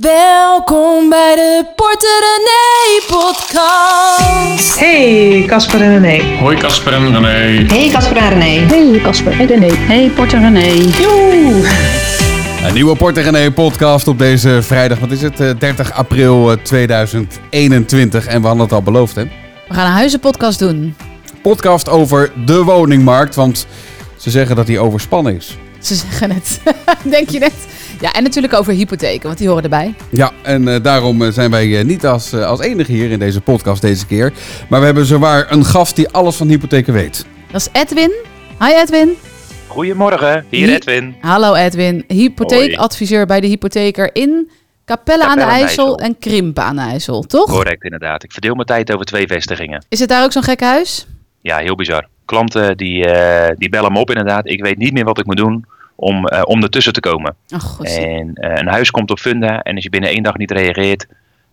Welkom bij de Porter René podcast. Hey, Casper en René. Hoi Casper en René. Hey Casper en René. Hey Casper en René. Hey Porter René. Een nieuwe Porter René podcast op deze vrijdag. Wat is het? Eh, 30 april eh, 2021. En we hadden het al beloofd, hè? We gaan een huizenpodcast doen. Podcast over de woningmarkt. Want ze zeggen dat die overspannen is. Ze zeggen het. Denk je net? Ja, en natuurlijk over hypotheken, want die horen erbij. Ja, en eh, daarom eh, zijn wij eh, niet als, als enige hier in deze podcast deze keer. Maar we hebben zowaar een gast die alles van hypotheken weet. Dat is Edwin. Hi Edwin. Goedemorgen, hier Hi- Edwin. Hallo Edwin. Hypotheekadviseur bij de hypotheker in Capelle aan de Capelle aan de IJssel IJssel. en Krimpen aan de IJssel, toch? Correct, inderdaad. Ik verdeel mijn tijd over twee vestigingen. Is het daar ook zo'n gek huis? Ja, heel bizar. Klanten die, eh, die bellen me op inderdaad. Ik weet niet meer wat ik moet doen om, eh, om ertussen te komen. En eh, een huis komt op funda en als je binnen één dag niet reageert,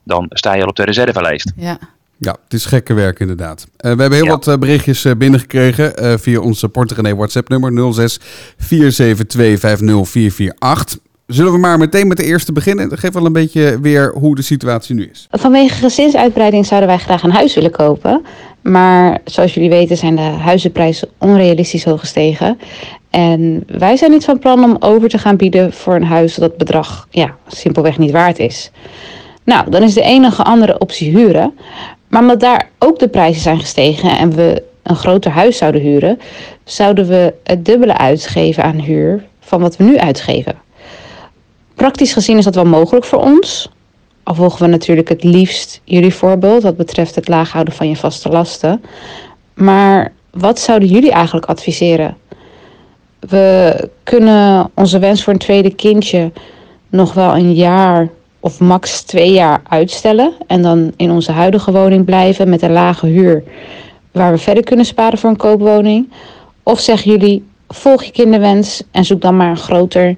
dan sta je al op de reservelijst. Ja. Ja, het is gekke werk inderdaad. Eh, we hebben heel Ja. wat berichtjes binnengekregen eh, via onze Porter René WhatsApp nummer 06 472 50448. Zullen we maar meteen met de eerste beginnen? Dat geeft wel een beetje weer hoe de situatie nu is. Vanwege gezinsuitbreiding zouden wij graag een huis willen kopen. Maar zoals jullie weten zijn de huizenprijzen onrealistisch hoog gestegen. En wij zijn niet van plan om over te gaan bieden voor een huis dat bedrag ja, simpelweg niet waard is. Nou, dan is de enige andere optie huren. Maar omdat daar ook de prijzen zijn gestegen en we een groter huis zouden huren, zouden we het dubbele uitgeven aan huur van wat we nu uitgeven. Praktisch gezien is dat wel mogelijk voor ons. Al volgen we natuurlijk het liefst jullie voorbeeld wat betreft het laag houden van je vaste lasten. Maar wat zouden jullie eigenlijk adviseren? We kunnen onze wens voor een tweede kindje nog wel een jaar of max twee jaar uitstellen. En dan in onze huidige woning blijven met een lage huur. Waar we verder kunnen sparen voor een koopwoning. Of zeggen jullie, volg je kinderwens en zoek dan maar een groter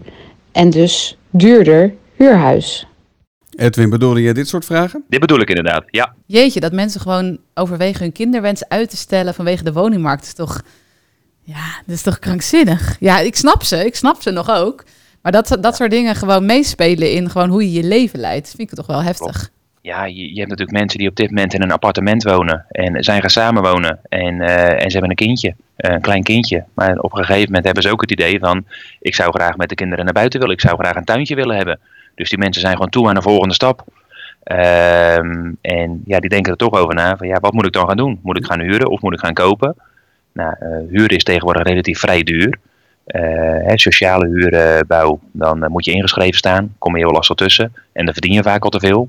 en dus duurder huurhuis. Edwin, bedoelde je dit soort vragen? Dit bedoel ik inderdaad, ja. Jeetje, dat mensen gewoon overwegen hun kinderwens uit te stellen vanwege de woningmarkt. is toch, ja, dat is toch krankzinnig. Ja, ik snap ze, ik snap ze nog ook. Maar dat, dat soort dingen gewoon meespelen in gewoon hoe je je leven leidt, vind ik toch wel heftig. Ja, je, je hebt natuurlijk mensen die op dit moment in een appartement wonen en zijn gaan samenwonen. En, eh, en ze hebben een kindje, eh, een klein kindje. Maar op een gegeven moment hebben ze ook het idee van, ik zou graag met de kinderen naar buiten willen. Ik zou graag een tuintje willen hebben. Dus die mensen zijn gewoon toe aan de volgende stap. Ehm, en ja, die denken er toch over na. Van, ja, wat moet ik dan gaan doen? Moet ik gaan huren of moet ik gaan kopen? Nou, eh, huren is tegenwoordig relatief vrij duur. Eh, hè, sociale huurbouw, dan eh, moet je ingeschreven staan. Kom je heel lastig tussen. En dan verdien je vaak al te veel.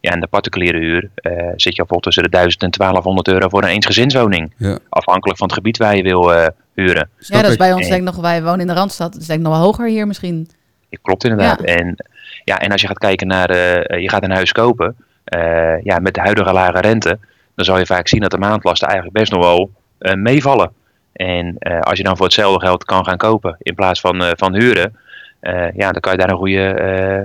Ja, en de particuliere huur eh, zit je al tussen de 1000 en 1200 euro voor een eensgezinswoning. Ja. Afhankelijk van het gebied waar je wil eh, huren. Snap ja, dat is ik. bij ons En- denk ik nog, wij wonen in de Randstad, dus denk ik nog wel hoger hier misschien. Klopt inderdaad. Ja. En, ja, en als je gaat kijken naar, eh, je gaat een huis kopen, eh, ja, met de huidige lage rente, dan zal je vaak zien dat de maandlasten eigenlijk best nog wel meevallen. En eh, als je dan voor hetzelfde geld kan gaan kopen in plaats van, eh, van huren, eh, ja, dan kan je daar een goede eh,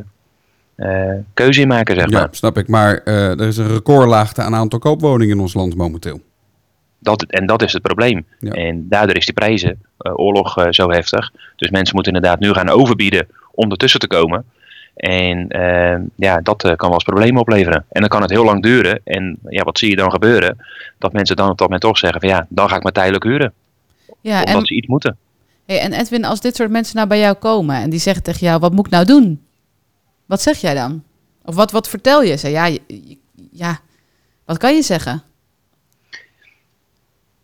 eh, keuze in maken, zeg maar. Ja, snap ik. Maar eh, er is een recordlaagte aan aantal koopwoningen in ons land momenteel. Dat, en dat is het probleem. Ja. En daardoor is die prijzen, eh, oorlog eh, zo heftig. Dus mensen moeten inderdaad nu gaan overbieden om ertussen te komen. En eh, ja, dat eh, kan wel eens problemen opleveren. En dan kan het heel lang duren. En ja, wat zie je dan gebeuren? Dat mensen dan op dat moment toch zeggen van ja, dan ga ik maar tijdelijk huren. Ja, omdat en, ze iets moeten. hey, en Edwin, als dit soort mensen nou bij jou komen en die zeggen tegen jou, wat moet ik nou doen? Wat zeg jij dan? Of wat, wat vertel je ze? Ja, ja, wat kan je zeggen?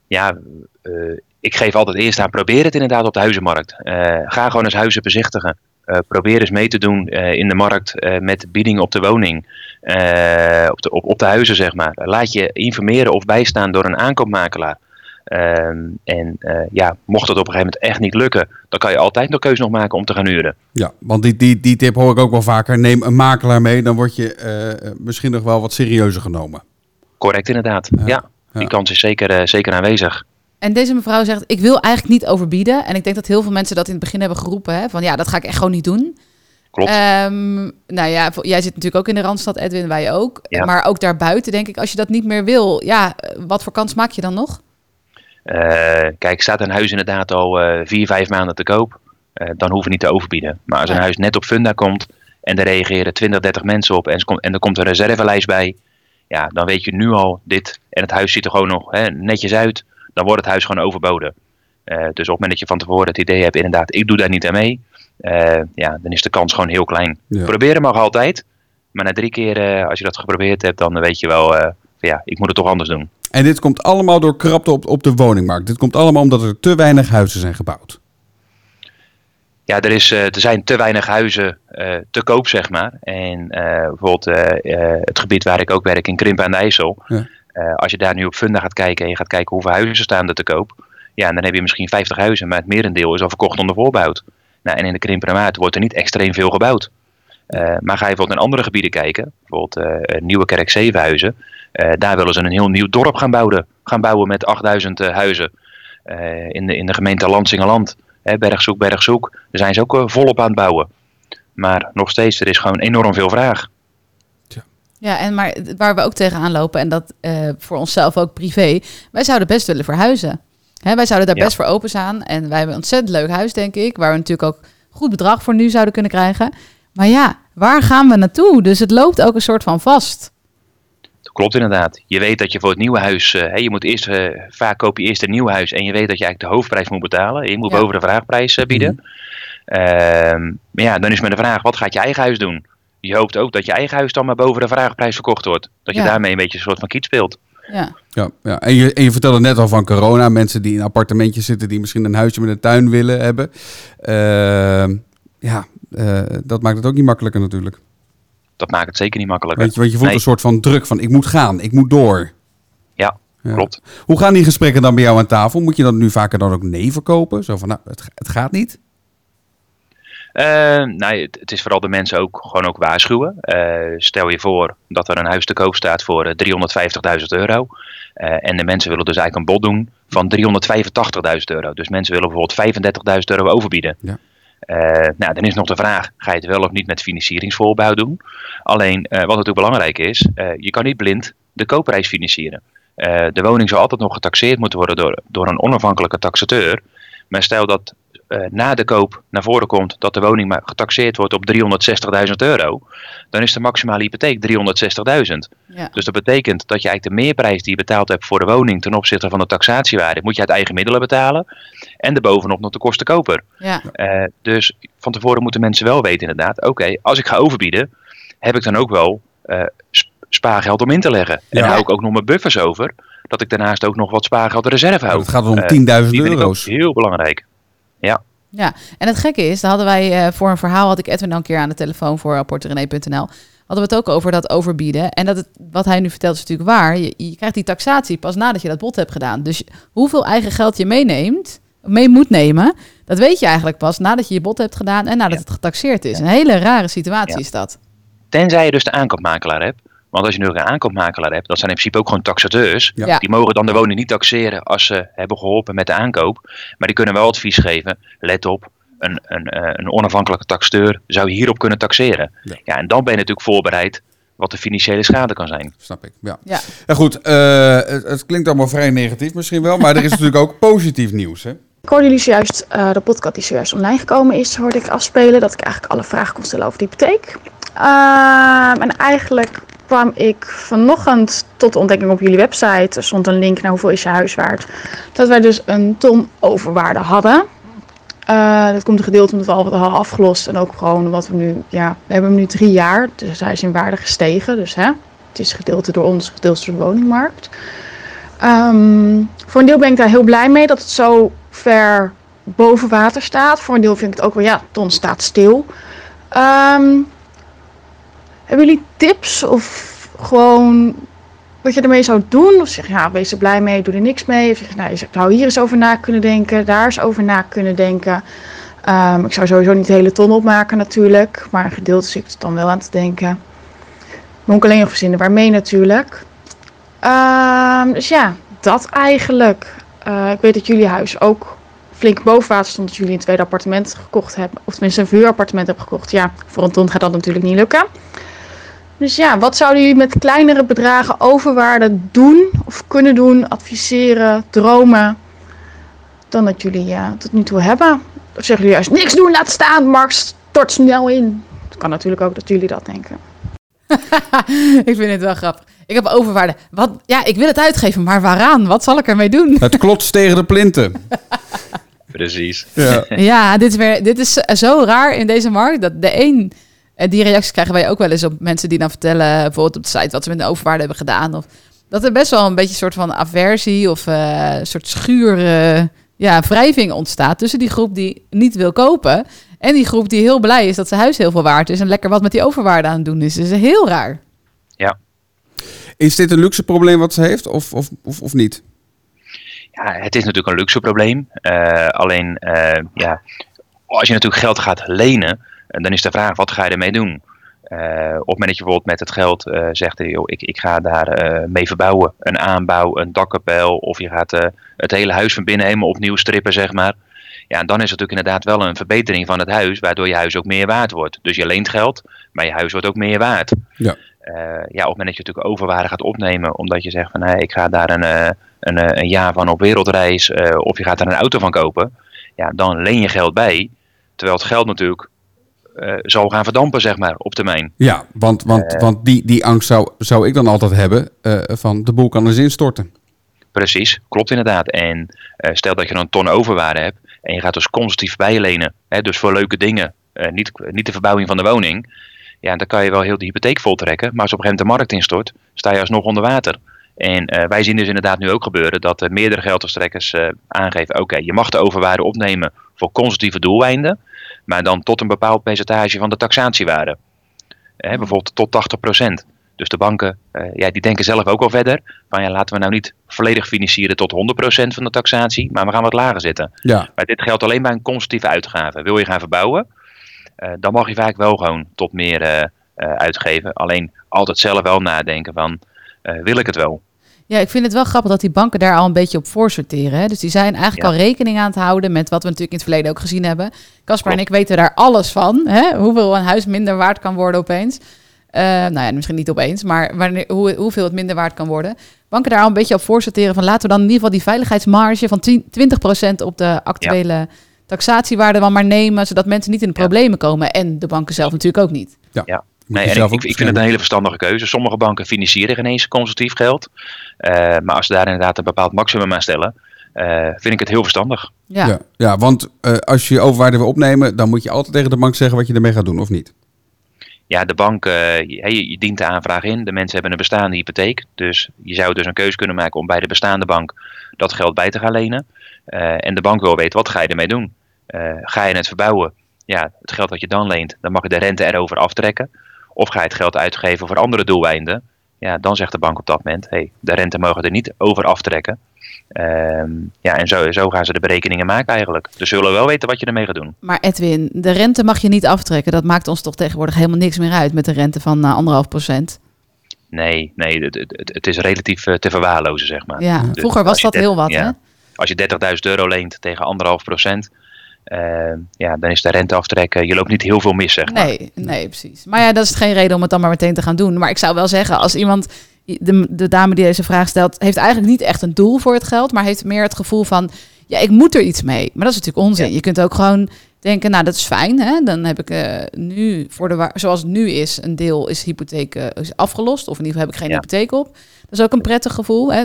Ja, eh, ik geef altijd eerst aan, probeer het inderdaad op de huizenmarkt. Eh, ga gewoon eens huizen bezichtigen. Eh, probeer eens mee te doen eh, in de markt eh, met biedingen op de woning. Op, de, op, op de huizen, zeg maar. Laat je informeren of bijstaan door een aankoopmakelaar. Ehm, en ja, mocht het op een gegeven moment echt niet lukken, dan kan je altijd nog keuze nog maken om te gaan huren. Ja, want die, die, die tip hoor ik ook wel vaker. Neem een makelaar mee, dan word je misschien nog wel wat serieuzer genomen. Correct, inderdaad. Ja, Ja, die kans is zeker, zeker aanwezig. En deze mevrouw zegt, ik wil eigenlijk niet overbieden. En ik denk dat heel veel mensen dat in het begin hebben geroepen. Hè, van ja, dat ga ik echt gewoon niet doen. Klopt. Ehm, nou ja, jij zit natuurlijk ook in de Randstad, Edwin, wij ook. Ja. Maar ook daarbuiten denk ik, als je dat niet meer wil, ja, wat voor kans maak je dan nog? Eh, kijk, staat een huis inderdaad al eh, vier, vijf maanden te koop, eh, dan hoeven we niet te overbieden. Maar als een huis net op funda komt en er reageren 20, 30 mensen op en, er komt- en er komt een reservelijst bij, ja, dan weet je nu al dit. En het huis ziet er gewoon nog hè, netjes uit. Dan wordt het huis gewoon overboden. Eh, dus op het moment dat je van tevoren het idee hebt, inderdaad, ik doe daar niet aan mee. eh, ja, dan is de kans gewoon heel klein. Ja. Proberen mag altijd. Maar na drie keer, eh, als je dat geprobeerd hebt, dan weet je wel, van ja, ik moet het toch anders doen. En dit komt allemaal door krapte op, op de woningmarkt. Dit komt allemaal omdat er te weinig huizen zijn gebouwd. Ja, er, is, er zijn te weinig huizen te koop, zeg maar. En bijvoorbeeld het gebied waar ik ook werk in Krimpen aan de IJssel. Ja. Eh, als je daar nu op Funda gaat kijken en je gaat kijken hoeveel huizen staan er te koop. Ja, en dan heb je misschien 50 huizen, maar het merendeel is al verkocht onder voorbouw. Nou, en in de Krimpenermaat wordt er niet extreem veel gebouwd. Eh, maar ga je bijvoorbeeld naar andere gebieden kijken, bijvoorbeeld eh Nieuwe Kerk Zevenhuizen. daar willen ze een heel nieuw dorp gaan bouwen, gaan bouwen met 8000 eh, huizen. In, de, in de gemeente Landsingeland, hè, Bergzoek, Bergzoek, daar zijn ze ook volop aan het bouwen. Maar nog steeds, er is gewoon enorm veel vraag. Ja, en maar waar we ook tegenaan lopen, en dat eh, voor onszelf ook privé, wij zouden best willen verhuizen. Hè, wij zouden daar Ja. best voor open staan. En wij hebben een ontzettend leuk huis, denk ik, waar we natuurlijk ook goed bedrag voor nu zouden kunnen krijgen. Maar ja, waar gaan we naartoe? Dus het loopt ook een soort van vast. Dat klopt inderdaad. Je weet dat je voor het nieuwe huis, eh, je moet eerst, eh, vaak koop je eerst een nieuw huis en je weet dat je eigenlijk de hoofdprijs moet betalen. Je moet Ja. boven de vraagprijs bieden. Ehm, maar ja, dan is maar de vraag, wat gaat je eigen huis doen? Je hoopt ook dat je eigen huis dan maar boven de vraagprijs verkocht wordt. Dat je Ja. daarmee een beetje een soort van kiet speelt. Ja, Ja, ja. En, je, en je vertelde net al van corona. Mensen die in appartementjes zitten, die misschien een huisje met een tuin willen hebben. Ehm, ja, eh, dat maakt het ook niet makkelijker natuurlijk. Dat maakt het zeker niet makkelijker. Want je, want je voelt Nee. een soort van druk van ik moet gaan, ik moet door. Ja, Ja. klopt. Hoe gaan die gesprekken dan bij jou aan tafel? Moet je dan nu vaker dan ook nee verkopen? Zo van, nou, het, het gaat niet. Eh, nee, het, het is vooral de mensen ook gewoon ook waarschuwen. Eh, stel je voor dat er een huis te koop staat voor eh, 350.000 euro. Eh, en de mensen willen dus eigenlijk een bod doen van 385.000 euro. Dus mensen willen bijvoorbeeld 35.000 euro overbieden. Ja. Eh, nou, dan is nog de vraag, ga je het wel of niet met financieringsvoorbouw doen? Alleen, eh, wat natuurlijk belangrijk is, eh, je kan niet blind de koopprijs financieren. Eh, de woning zal altijd nog getaxeerd moeten worden door, door een onafhankelijke taxateur. Maar stel dat eh, na de koop naar voren komt dat de woning maar getaxeerd wordt op 360.000 euro, dan is de maximale hypotheek 360.000. ja. Dus dat betekent dat je eigenlijk de meerprijs die je betaald hebt voor de woning ten opzichte van de taxatiewaarde, moet je uit eigen middelen betalen. En daarbovenop nog de kosten koper. ja. Eh, dus van tevoren moeten mensen wel weten inderdaad, oké, als ik ga overbieden, heb ik dan ook wel eh, sp- spaargeld om in te leggen. En Ja. hou ik ook nog mijn buffers over, dat ik daarnaast ook nog wat spaargeld reserve hou. Het gaat om Eh, 10.000 die vind ik ook euro's. heel belangrijk. Ja, en het gekke is, daar hadden wij eh, voor een verhaal, had ik Edwin al een keer aan de telefoon voor rapporterenee.nl, hadden we het ook over dat overbieden. En dat het, wat hij nu vertelt is natuurlijk waar. Je, je krijgt die taxatie pas nadat je dat bod hebt gedaan. Dus hoeveel eigen geld je meeneemt, mee moet nemen, dat weet je eigenlijk pas nadat je je bod hebt gedaan en nadat Ja. het getaxeerd is. Een hele rare situatie Ja. is dat. Tenzij je dus de aankoopmakelaar hebt. Want als je nu een aankoopmakelaar hebt, dat zijn in principe ook gewoon taxateurs. Ja. Die mogen dan de woning niet taxeren als ze hebben geholpen met de aankoop. Maar die kunnen wel advies geven. Let op, een, een, eh, een onafhankelijke taxateur zou je hierop kunnen taxeren. Ja. Ja. en dan ben je natuurlijk voorbereid wat de financiële schade kan zijn. Snap ik, ja. Ja. Ja, goed, eh, het, het klinkt allemaal vrij negatief misschien wel, maar er is natuurlijk ook positief nieuws, hè? Ik hoorde jullie zojuist, eh, de podcast die zojuist online gekomen is, hoorde ik afspelen dat ik eigenlijk alle vragen kon stellen over de hypotheek. Ehm, en eigenlijk kwam ik vanochtend tot de ontdekking op jullie website, er stond een link naar hoeveel is je huis waard, dat wij dus een ton overwaarde hadden. Eh, dat komt een gedeelte omdat we al wat hadden afgelost en ook gewoon omdat we nu, ja, we hebben hem nu drie jaar, dus hij is in waarde gestegen. Dus hè, het is gedeelte door ons, gedeelte door de woningmarkt. Ehm, voor een deel ben ik daar heel blij mee dat het zo ver boven water staat. Voor een deel vind ik het ook wel, ja, ton staat stil. Ehm, hebben jullie tips of gewoon wat je ermee zou doen? Of zeg je, ja, wees er blij mee, doe er niks mee. Of zeg nou, je zou hier eens over na kunnen denken, daar eens over na kunnen denken. Ehm, ik zou sowieso niet de hele ton opmaken natuurlijk, maar een gedeelte zit ik dan wel aan te denken. Moet ik alleen nog verzinnen waarmee natuurlijk. Ehm, dus ja, dat eigenlijk. Eh, ik weet dat jullie huis ook flink boven water stond. Dat jullie een tweede appartement gekocht hebben. Of tenminste een vuurappartement hebben gekocht. Ja, voor een ton gaat dat natuurlijk niet lukken. Dus ja, wat zouden jullie met kleinere bedragen overwaarde doen? Of kunnen doen, adviseren, dromen? Dan dat jullie ja, tot nu toe hebben. Of zeggen jullie juist niks doen, laat staan, Max, stort snel in. kan natuurlijk ook dat jullie dat denken. ik vind het wel grappig. Ik heb overwaarde. Wat, ja, ik wil het uitgeven, maar waaraan? Wat zal ik ermee doen? Het klotst tegen de plinten. Precies. Ja. Ja, dit is, weer, dit is zo raar in deze markt. Dat de een, eh, die reacties krijgen wij ook wel eens op mensen die dan vertellen, bijvoorbeeld op de site, wat ze met de overwaarde hebben gedaan. Of dat er best wel een beetje een soort van aversie of eh, een soort schuur, eh, ja, wrijving ontstaat tussen die groep die niet wil kopen en die groep die heel blij is dat zijn huis heel veel waard is en lekker wat met die overwaarde aan het doen is. Dat is heel raar. Is dit een luxe probleem wat ze heeft of, of, of, of niet? Ja, het is natuurlijk een luxe probleem. Eh, alleen, eh, ja, als je natuurlijk geld gaat lenen, eh, dan is de vraag, wat ga je ermee doen? Eh, op het moment dat je bijvoorbeeld met het geld eh, zegt, eh, joh, ik, ik ga daar mee verbouwen. Een aanbouw, een dakkapel, of je gaat het hele huis van binnen helemaal opnieuw strippen, zeg maar. Ja, dan is het natuurlijk inderdaad wel een verbetering van het huis, waardoor je huis ook meer waard wordt. Dus je leent geld, maar je huis wordt ook meer waard. Ja. Ja, op het moment dat je natuurlijk overwaarde gaat opnemen, omdat je zegt van, hé, ik ga daar een, een, een jaar van op wereldreis, of je gaat daar een auto van kopen, ja, dan leen je geld bij, terwijl het geld natuurlijk eh, zal gaan verdampen, zeg maar, op termijn. Ja, want, want, want die, die angst zou, zou ik dan altijd hebben eh, van de boel kan eens instorten. Precies, klopt inderdaad. En eh, stel dat je dan een ton overwaarde hebt en je gaat dus constatief bijlenen, hè, dus voor leuke dingen, eh, niet, niet de verbouwing van de woning, ja, dan kan je wel heel de hypotheek voltrekken, maar als op een gegeven moment de markt instort, sta je alsnog onder water. En eh, wij zien dus inderdaad nu ook gebeuren dat er meerdere geldverstrekkers eh, aangeven, oké, je mag de overwaarde opnemen voor constatieve doeleinden, maar dan tot een bepaald percentage van de taxatiewaarde. Hè, bijvoorbeeld tot 80%. Dus de banken, eh, ja, die denken zelf ook al verder. Van ja, laten we nou niet volledig financieren tot 100% van de taxatie, maar we gaan wat lager zitten. Ja, Maar dit geldt alleen bij een constatieve uitgave. Wil je gaan verbouwen, eh, dan mag je vaak wel gewoon tot meer eh, uitgeven. Alleen altijd zelf wel nadenken van, wil ik het wel? Ja, ik vind het wel grappig dat die banken daar al een beetje op voorsorteren. Hè? Dus die zijn eigenlijk Ja. al rekening aan te houden met wat we natuurlijk in het verleden ook gezien hebben. Caspar en ik weten daar alles van. Hè? Hoeveel een huis minder waard kan worden opeens. Eh, nou ja, misschien niet opeens, maar wanneer, hoe, hoeveel het minder waard kan worden. Banken daar al een beetje op voorsorteren van laten we dan in ieder geval die veiligheidsmarge van 10, 20% op de actuele taxatiewaarde dan maar nemen, zodat mensen niet in de Ja. problemen komen. En de banken zelf natuurlijk ook niet. moet Nee, en ik, ook ik, ik vind het een hele verstandige keuze. Sommige banken financieren geen eens consultief geld. Eh, maar als ze daar inderdaad een bepaald maximum aan stellen, eh, vind ik het heel verstandig. Ja, ja. ja, want eh, als je je overwaarde wil opnemen, dan moet je altijd tegen de bank zeggen wat je ermee gaat doen, of niet? Ja, de bank, eh, je, je- dient de aanvraag in. De mensen hebben een bestaande hypotheek. Dus je zou dus een keuze kunnen maken om bij de bestaande bank dat geld bij te gaan lenen. Eh, en de bank wil weten, wat ga je ermee doen? Eh, ga je het verbouwen? Ja, het geld dat je dan leent, dan mag je de rente erover aftrekken. Of ga je het geld uitgeven voor andere doeleinden? Ja, dan zegt de bank op dat moment, hey, de rente mogen er niet over aftrekken. Ehm, ja, en zo, zo gaan ze de berekeningen maken eigenlijk. Dus ze willen wel weten wat je ermee gaat doen. Maar Edwin, de rente mag je niet aftrekken. Dat maakt ons toch tegenwoordig helemaal niks meer uit met een rente van eh, anderhalf procent. Nee, nee het, het, het is relatief eh, te verwaarlozen, zeg maar. Ja, Dus vroeger was dat dat- heel wat, ja. hè? Als je 30.000 euro leent tegen anderhalf procent, eh, ja, dan is de renteaftrek, eh, je loopt niet heel veel mis, zeg maar. Nee, nee, precies. Maar ja, dat is geen reden om het dan maar meteen te gaan doen. Maar ik zou wel zeggen, als iemand, de, de dame die deze vraag stelt, heeft eigenlijk niet echt een doel voor het geld, maar heeft meer het gevoel van, ja, ik moet er iets mee. Maar dat is natuurlijk onzin. Ja. Je kunt ook gewoon denken, nou, dat is fijn. Hè? Dan heb ik eh, nu, voor de zoals het nu is, een deel is hypotheek eh, is afgelost. Of in ieder geval heb ik geen Ja. hypotheek op. Dat is ook een prettig gevoel. Hè?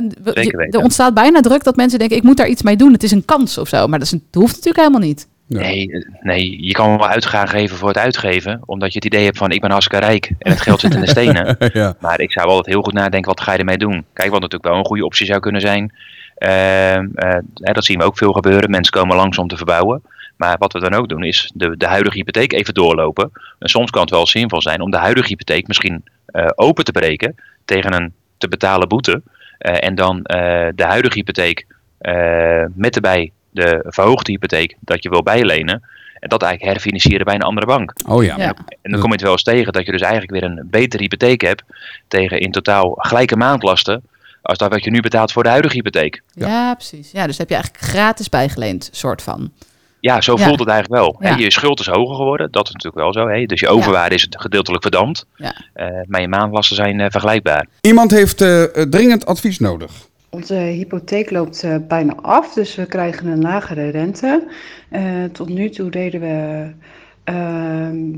Er ontstaat bijna druk dat mensen denken, ik moet daar iets mee doen. Het is een kans of zo. Maar dat, is, een- dat hoeft natuurlijk helemaal niet. Ja. Nee, nee, je kan wel uitgaan geven voor het uitgeven, omdat je het idee hebt van ik ben hartstikke rijk en het geld zit in de stenen. ja. Maar ik zou altijd heel goed nadenken, wat ga je ermee doen? Kijk, wat natuurlijk wel een goede optie zou kunnen zijn. ehm, eh, hè, dat zien we ook veel gebeuren. Mensen komen langs om te verbouwen. Maar wat we dan ook doen, is de, de huidige hypotheek even doorlopen. En soms kan het wel zinvol zijn om de huidige hypotheek misschien eh, open te breken tegen een te betalen boete. Eh, en dan eh, de huidige hypotheek eh, met erbij de verhoogde hypotheek dat je wil bijlenen. En dat eigenlijk herfinancieren bij een andere bank. Oh ja. Ja. En dan kom je het wel eens tegen dat je dus eigenlijk weer een betere hypotheek hebt tegen in totaal gelijke maandlasten als dat wat je nu betaalt voor de huidige hypotheek. Ja. Ja, precies. Ja, dus heb je eigenlijk gratis bijgeleend, soort van. Ja, zo Ja. voelt het eigenlijk wel. Je schuld is hoger geworden, dat is natuurlijk wel zo. Hè? Dus je overwaarde is gedeeltelijk verdampt, Ja. Eh, maar je maandlasten zijn eh, vergelijkbaar. Iemand heeft eh, dringend advies nodig. Onze hypotheek loopt eh, bijna af, dus we krijgen een lagere rente. Eh, tot nu toe deden we ehm,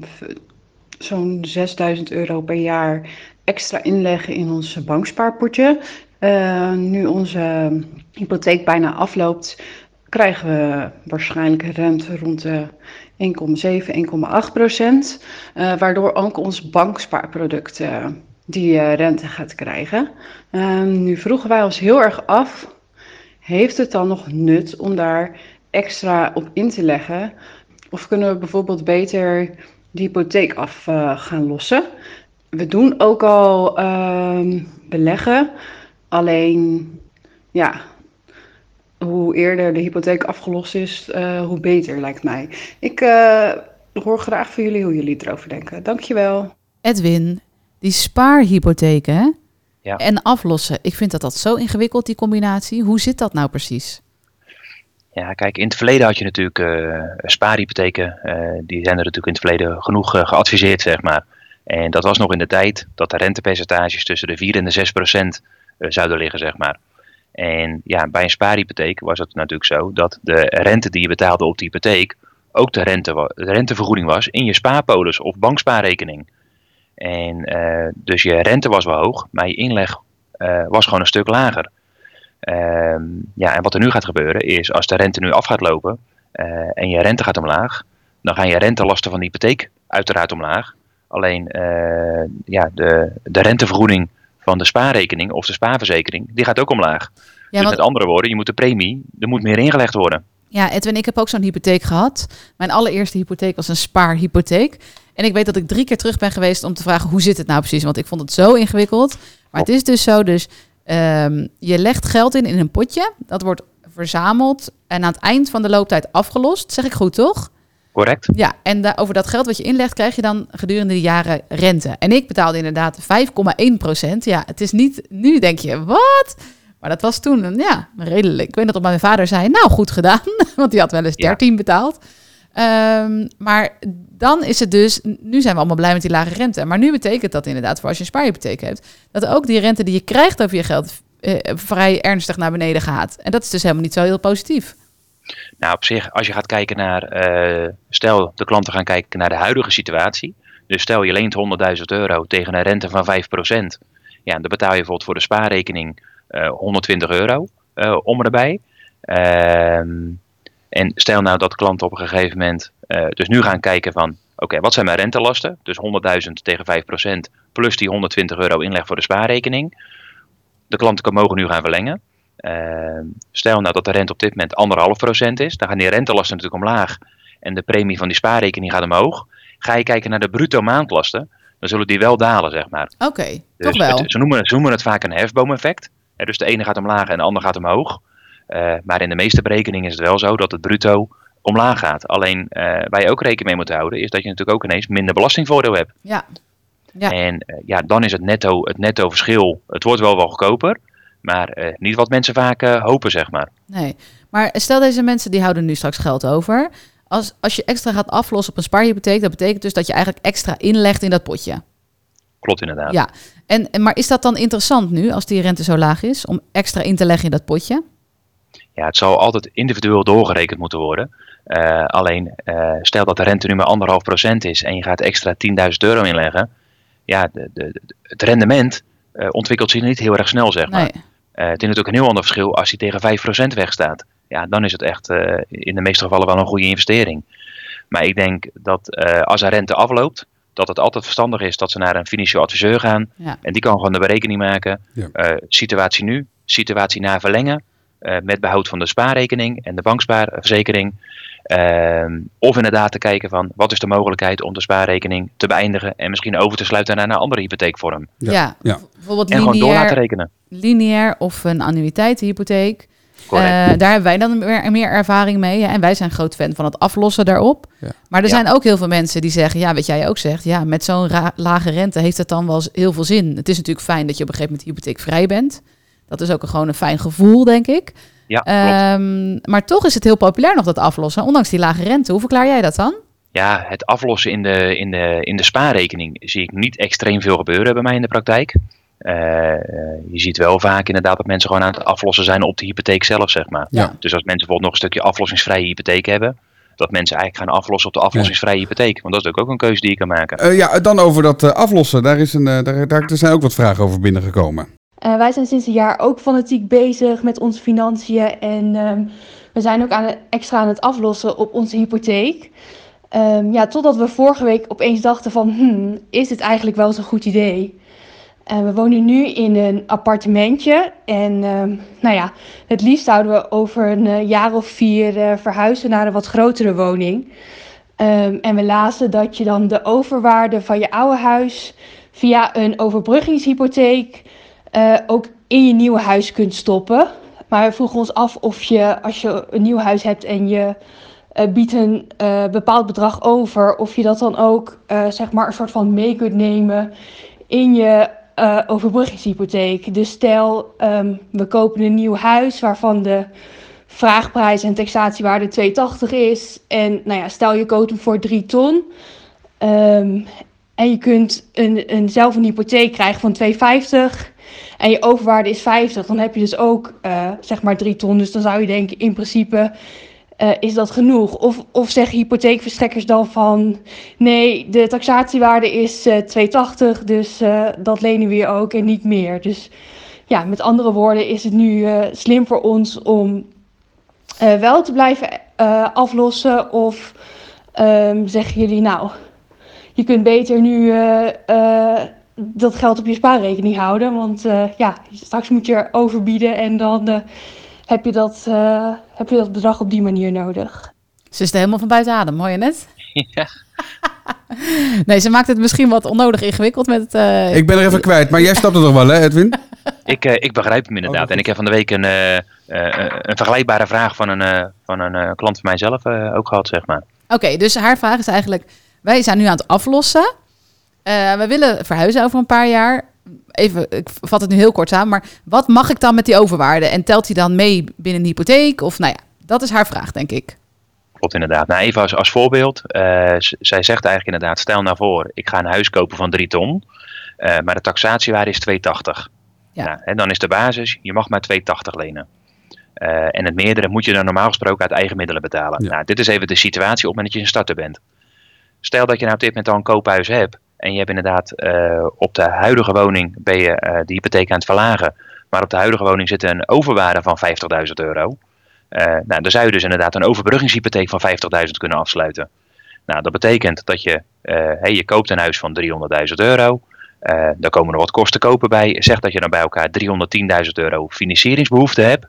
zo'n 6000 euro per jaar extra inleggen in ons bankspaarpotje. Eh, nu onze hypotheek bijna afloopt, krijgen we waarschijnlijk rente rond de 1,7, 1,8 procent. Eh, waardoor ook ons bankspaarproduct eh, die eh, rente gaat krijgen. Ehm, nu vroegen wij ons heel erg af, heeft het dan nog nut om daar extra op in te leggen? Of kunnen we bijvoorbeeld beter die hypotheek af gaan lossen? We doen ook al ehm, beleggen, alleen ja, hoe eerder de hypotheek afgelost is, eh, hoe beter lijkt mij. Ik eh, hoor graag van jullie hoe jullie erover denken. Dankjewel. Edwin, die spaarhypotheken hè? Ja. en aflossen. Ik vind dat dat zo ingewikkeld, die combinatie. Hoe zit dat nou precies? Ja, kijk, in het verleden had je natuurlijk eh, spaarhypotheken. eh, die zijn er natuurlijk in het verleden genoeg geadviseerd, zeg maar. En dat was nog in de tijd dat de rentepercentages tussen de 4 en de 6 procent zouden liggen, zeg maar. En ja, bij een spaarhypotheek was het natuurlijk zo dat de rente die je betaalde op de hypotheek ook de, rente, rentevergoeding was in je spaarpolis of bankspaarrekening. En eh, dus je rente was wel hoog, maar je inleg eh, was gewoon een stuk lager. Ehm, ja, en wat er nu gaat gebeuren is, als de rente nu af gaat lopen eh, en je rente gaat omlaag, dan gaan je rentelasten van de hypotheek uiteraard omlaag. Alleen ja, de, de rentevergoeding van de spaarrekening of de spaarverzekering, die gaat ook omlaag. Ja, dus want, met andere woorden, je moet de premie, er moet meer ingelegd worden. ja, Edwin, ik heb ook zo'n hypotheek gehad. Mijn allereerste hypotheek was een spaarhypotheek. En ik weet dat ik drie keer terug ben geweest om te vragen hoe zit het nou precies. Want ik vond het zo ingewikkeld. Maar het is dus zo, dus ehm, je legt geld in in een potje. Dat wordt verzameld en aan het eind van de looptijd afgelost. Zeg ik goed, toch? Correct? Ja, en over dat geld wat je inlegt, krijg je dan gedurende de jaren rente. En ik betaalde inderdaad 5,1 procent. Ja, het is niet, nu denk je, wat? Maar dat was toen, ja, redelijk. Ik weet dat mijn vader zei, nou, goed gedaan. Want die had wel eens Ja. 13 betaald. Ehm, maar dan is het dus, nu zijn we allemaal blij met die lage rente. Maar nu betekent dat inderdaad, voor als je een spaarhypotheek hebt, dat ook die rente die je krijgt over je geld eh, vrij ernstig naar beneden gaat. En dat is dus helemaal niet zo heel positief. Nou, op zich, als je gaat kijken naar, eh, stel de klanten gaan kijken naar de huidige situatie. Dus stel je leent 100.000 euro tegen een rente van 5%. Ja, dan betaal je bijvoorbeeld voor de spaarrekening eh 120 euro eh, om erbij. Ehm, en stel nou dat klanten op een gegeven moment eh, dus nu gaan kijken van, oké, wat zijn mijn rentelasten? Dus 100.000 tegen 5% plus die 120 euro inleg voor de spaarrekening. De klanten mogen nu gaan verlengen. Ehm, stel nou dat de rente op dit moment anderhalf procent is, dan gaan die rentelasten natuurlijk omlaag en de premie van die spaarrekening gaat omhoog. Ga je kijken naar de bruto maandlasten, dan zullen die wel dalen, zeg maar. Oké, Dus toch wel. het- ze, noemen, ze noemen het vaak een hefboomeffect. Dus de ene gaat omlaag en de ander gaat omhoog. Eh, maar in de meeste berekeningen is het wel zo dat het bruto omlaag gaat. Alleen eh, waar je ook rekening mee moet houden, is dat je natuurlijk ook ineens minder belastingvoordeel hebt. Ja. Ja. En eh, ja, dan is het netto, het netto verschil. Het wordt wel wel goedkoper, maar eh, niet wat mensen vaak eh, hopen, zeg maar. Nee, maar stel deze mensen die houden nu straks geld over. Als, als je extra gaat aflossen op een spaarhypotheek, dat betekent dus dat je eigenlijk extra inlegt in dat potje. Klopt inderdaad. Ja, en, maar is dat dan interessant nu, als die rente zo laag is, om extra in te leggen in dat potje? Ja, het zal altijd individueel doorgerekend moeten worden. Eh, alleen, stel dat de rente nu maar anderhalf procent is en je gaat extra 10.000 euro inleggen. Ja, de, de, de- het rendement ontwikkelt zich niet heel erg snel, zeg maar. Nee. Eh, het is natuurlijk een heel ander verschil als hij tegen 5% wegstaat. Ja, dan is het echt eh, in de meeste gevallen wel een goede investering. Maar ik denk dat eh, als een rente afloopt, dat het altijd verstandig is dat ze naar een financieel adviseur gaan. Ja. En die kan gewoon de berekening maken. Ja. Eh, situatie nu, situatie na verlengen. eh, met behoud van de spaarrekening en de bankspaarverzekering. Ehm, of inderdaad te kijken van wat is de mogelijkheid om de spaarrekening te beëindigen en misschien over te sluiten naar een andere hypotheekvorm. Ja, Ja, ja. bijvoorbeeld En gewoon door laten rekenen. Lineair of een annuïteitenhypotheek. Correct. Eh, daar hebben wij dan meer, meer ervaring mee. hè. En wij zijn groot fan van het aflossen daarop. Ja. Maar er Ja. zijn ook heel veel mensen die zeggen, ja, wat jij ook zegt, ja, met zo'n lage rente heeft het dan wel eens heel veel zin. Het is natuurlijk fijn dat je op een gegeven moment hypotheekvrij bent. Dat is ook een, gewoon een fijn gevoel, denk ik. ja, klopt. Ehm, maar toch is het heel populair nog dat aflossen, ondanks die lage rente. Hoe verklaar jij dat dan? Ja, het aflossen in de, in, de, in de spaarrekening zie ik niet extreem veel gebeuren bij mij in de praktijk. Eh, eh, je ziet wel vaak inderdaad dat mensen gewoon aan het aflossen zijn op de hypotheek zelf, zeg maar. Ja. Dus als mensen bijvoorbeeld nog een stukje aflossingsvrije hypotheek hebben, dat mensen eigenlijk gaan aflossen op de aflossingsvrije hypotheek. Want dat is natuurlijk ook een keuze die je kan maken. Eh, ja, dan over dat aflossen. Daar, is een, daar, daar zijn ook wat vragen over binnengekomen. Eh, wij zijn sinds een jaar ook fanatiek bezig met onze financiën. En ehm, we zijn ook aan het, extra aan het aflossen op onze hypotheek. Ehm, ja, totdat we vorige week opeens dachten van, hmm, is dit eigenlijk wel zo'n goed idee? Eh, we wonen nu in een appartementje. En ehm, nou ja, het liefst zouden we over een eh, jaar of vier eh, verhuizen naar een wat grotere woning. Ehm, en we lazen dat je dan de overwaarde van je oude huis via een overbruggingshypotheek ook in je nieuwe huis kunt stoppen. Maar we vroegen ons af of je, als je een nieuw huis hebt en je biedt een bepaald bedrag over, of je dat dan ook zeg maar een soort van mee kunt nemen in je eh, overbruggingshypotheek. Dus stel, ehm, we kopen een nieuw huis waarvan de vraagprijs en taxatiewaarde 280 is. En nou ja, stel je koopt hem voor 3 ton. Ehm, en je kunt een, een, zelf een hypotheek krijgen van 250 en je overwaarde is 50, dan heb je dus ook eh, zeg maar 3 ton. Dus dan zou je denken, in principe eh, is dat genoeg. Of, of zeggen hypotheekverstrekkers dan van, nee, de taxatiewaarde is eh 280, dus eh, dat lenen we je ook en niet meer. Dus ja, met andere woorden is het nu slim voor ons om wel te blijven aflossen? Of ehm, zeggen jullie nou, je kunt beter nu dat geld op je spaarrekening houden? Want ja, straks moet je er overbieden en dan heb, je dat, eh, heb je dat bedrag op die manier nodig. Ze is er helemaal van buiten adem, hoor je net? Ja. Nee, ze maakt het misschien wat onnodig ingewikkeld met... eh, Ik ben er even kwijt, maar jij snapt het toch wel, hè, Edwin? Ik, eh, ik begrijp hem inderdaad. Oh, en ik heb van de week een, eh, eh, een vergelijkbare vraag van een, eh, van een eh, klant van mijzelf eh, ook gehad, zeg maar. Oké, dus haar vraag is eigenlijk: wij zijn nu aan het aflossen. Eh, we willen verhuizen over een paar jaar. Even, ik vat het nu heel kort samen, maar wat mag ik dan met die overwaarde? En telt die dan mee binnen een hypotheek? Of nou ja, dat is haar vraag, denk ik. Klopt inderdaad. Nou, even als, als voorbeeld. eh, zij zegt eigenlijk inderdaad, stel nou voor, ik ga een huis kopen van 3 ton. eh, maar de taxatiewaarde is 280. Ja. Nou, en dan is de basis, je mag maar 280 lenen. Eh, en het meerdere moet je dan normaal gesproken uit eigen middelen betalen. Ja. Nou, dit is even de situatie op het moment dat je een starter bent. Stel dat je nou op dit moment al een koophuis hebt. En je hebt inderdaad eh, op de huidige woning ben je eh, de hypotheek aan het verlagen. Maar op de huidige woning zit een overwaarde van 50.000 euro. Eh, nou, dan zou je dus inderdaad een overbruggingshypotheek van 50.000 kunnen afsluiten. Nou, dat betekent dat je, hey, je koopt een huis van 300.000 euro. Daar komen er wat kosten kopen bij. Zeg dat je dan bij elkaar 310.000 euro financieringsbehoefte hebt.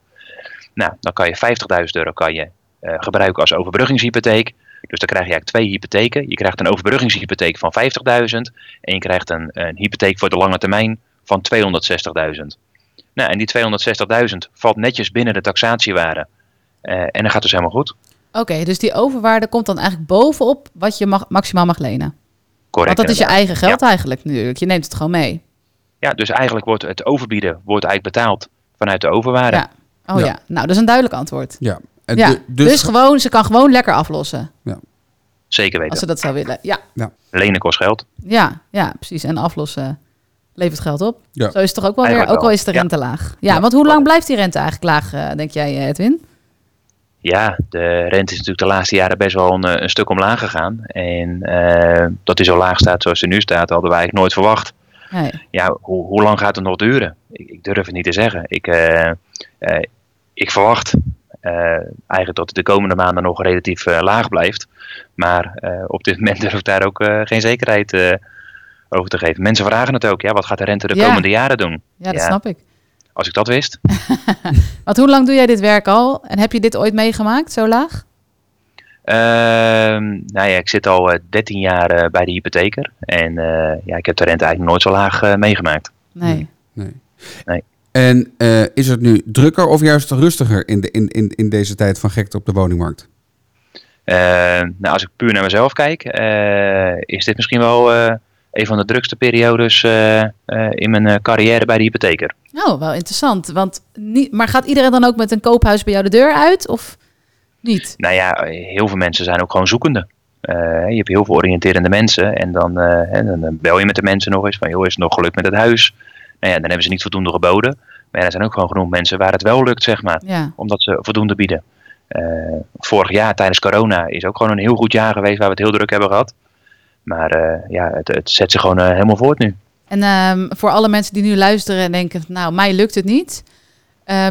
Nou, dan kan je 50.000 euro kan je, gebruiken als overbruggingshypotheek. Dus dan krijg je eigenlijk twee hypotheken. Je krijgt een overbruggingshypotheek van 50.000 en je krijgt een, een hypotheek voor de lange termijn van 260.000. Nou, en die 260.000 valt netjes binnen de taxatiewaarde. Eh, en dan gaat dus helemaal goed. Oké, dus die overwaarde komt dan eigenlijk bovenop wat je mag, maximaal mag lenen. Correct. Want dat is je eigen geld eigenlijk natuurlijk. Je neemt het gewoon mee. Ja, dus eigenlijk wordt het overbieden wordt eigenlijk betaald vanuit de overwaarde. Ja. Oh Ja. ja. nou dat is een duidelijk antwoord. Ja. En Ja, du- dus, gewoon, ze kan gewoon lekker aflossen. Zeker weten. Als ze dat zou willen. Ja, Lenen kost geld. ja, ja precies. En aflossen levert geld op. Ja. Zo is het toch ook wel weer, ook al is de ja. rente laag. Ja, want hoe lang blijft die rente eigenlijk laag, eh, denk jij, eh, Edwin? Ja, de rente is natuurlijk de laatste jaren best wel een, eh, een stuk omlaag gegaan. En eh, dat die zo laag staat zoals het nu staat, hadden we eigenlijk nooit verwacht. Nee. Ja, hoe, hoe lang gaat het nog duren? Ik, ik durf het niet te zeggen. Ik, eh, eh, ik verwacht eigenlijk dat het de komende maanden nog relatief eh, laag blijft. Maar eh, op dit moment durf ik daar ook eh, geen zekerheid eh, over te geven. Mensen vragen het ook. Ja, wat gaat de rente de Ja. komende jaren doen? Ja, dat Ja. snap ik. Als ik dat wist. Want hoe lang doe jij dit werk al? En heb je dit ooit meegemaakt, zo laag? Ehm, nou ja, ik zit al eh, 13 jaar eh, bij de hypotheker. En eh, ja, ik heb de rente eigenlijk nooit zo laag eh, meegemaakt. Nee. En eh, is het nu drukker of juist rustiger in, de, in, in, in deze tijd van gekte op de woningmarkt? Eh, nou, als ik puur naar mezelf kijk, eh, is dit misschien wel eh, een van de drukste periodes eh, eh, in mijn eh, carrière bij de hypotheker. Oh, wel interessant. Want niet, maar gaat iedereen dan ook met een koophuis bij jou de deur uit? Of niet? Nou ja, heel veel mensen zijn ook gewoon zoekende. Eh, je hebt heel veel oriënterende mensen en dan, eh, hè, dan bel je met de mensen nog eens van, joh, is het nog gelukt met het huis? Nou ja, dan hebben ze niet voldoende geboden. Maar ja, er zijn ook gewoon genoeg mensen waar het wel lukt, zeg maar. Ja. omdat ze voldoende bieden. Eh, vorig jaar tijdens corona is ook gewoon een heel goed jaar geweest waar we het heel druk hebben gehad. Maar eh, ja, het, het zet zich gewoon eh, helemaal voort nu. En ehm, voor alle mensen die nu luisteren en denken, nou, mij lukt het niet.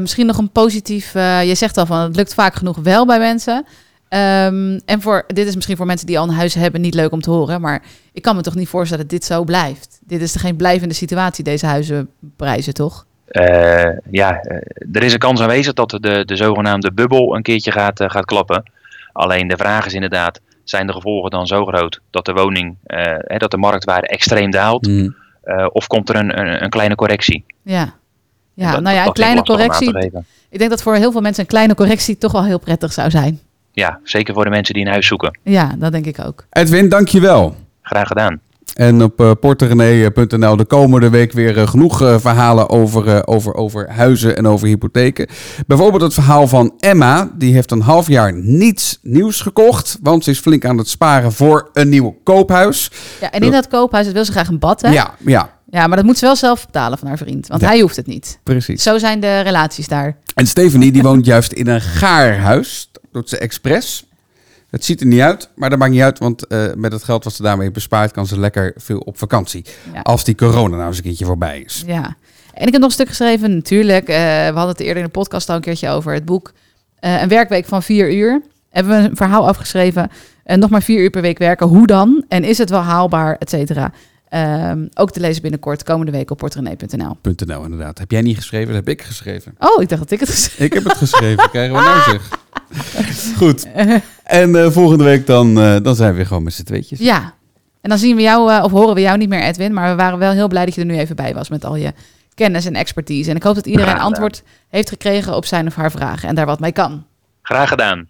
Misschien nog een positief, je zegt al van, het lukt vaak genoeg wel bij mensen. Ehm, en voor, dit is misschien voor mensen die al een huis hebben niet leuk om te horen. Maar ik kan me toch niet voorstellen dat dit zo blijft. Dit is geen blijvende situatie, deze huizenprijzen, toch? Eh, ja, eh, er is een kans aanwezig dat de, de zogenaamde bubbel een keertje gaat, eh, gaat klappen. Alleen de vraag is inderdaad, zijn de gevolgen dan zo groot dat de woning, eh, hè, dat de marktwaarde extreem daalt? Mm. Eh, of komt er een, een, een kleine correctie? Ja. Ja, Dat- nou ja, een kleine correctie. Ik denk dat voor heel veel mensen een kleine correctie toch wel heel prettig zou zijn. Ja, zeker voor de mensen die een huis zoeken. Ja, dat denk ik ook. Edwin, dankjewel. Graag gedaan. En op uh, porterenee.nl de komende week weer eh, genoeg eh, verhalen over, eh, over, over huizen en over hypotheken. Bijvoorbeeld het verhaal van Emma. Die heeft een half jaar niets nieuws gekocht. Want ze is flink aan het sparen voor een nieuw koophuis. Ja, en in dat koophuis wil ze graag een bad, hè? Ja, ja, Ja, maar dat moet ze wel zelf betalen van haar vriend. Want Ja. hij hoeft het niet. precies. Zo zijn de relaties daar. En Stephanie die woont juist in een gaarhuis. Dat doet ze expres. Het ziet er niet uit, maar dat maakt niet uit. Want eh, met het geld wat ze daarmee bespaart, kan ze lekker veel op vakantie. Ja. Als die corona nou eens een keertje voorbij is. Ja. En ik heb nog een stuk geschreven, natuurlijk. eh, we hadden het eerder in de podcast al een keertje over het boek. eh, een werkweek van vier uur. Hebben we een verhaal afgeschreven. En nog maar vier uur per week werken. Hoe dan? En is het wel haalbaar? Et cetera. Ehm, ook te lezen binnenkort, komende week op portrenee.nl. .nl inderdaad. Heb jij niet geschreven? Dat heb ik geschreven. Oh, ik dacht dat ik het geschreven Ik heb het geschreven. Krijgen we nou zeg. Goed. En eh, volgende week dan, eh, dan zijn we weer gewoon met z'n tweetjes. Ja. En dan zien we jou, eh, of horen we jou niet meer, Edwin. Maar we waren wel heel blij dat je er nu even bij was met al je kennis en expertise. En ik hoop dat iedereen antwoord heeft gekregen op zijn of haar vragen en daar wat mee kan. Graag gedaan.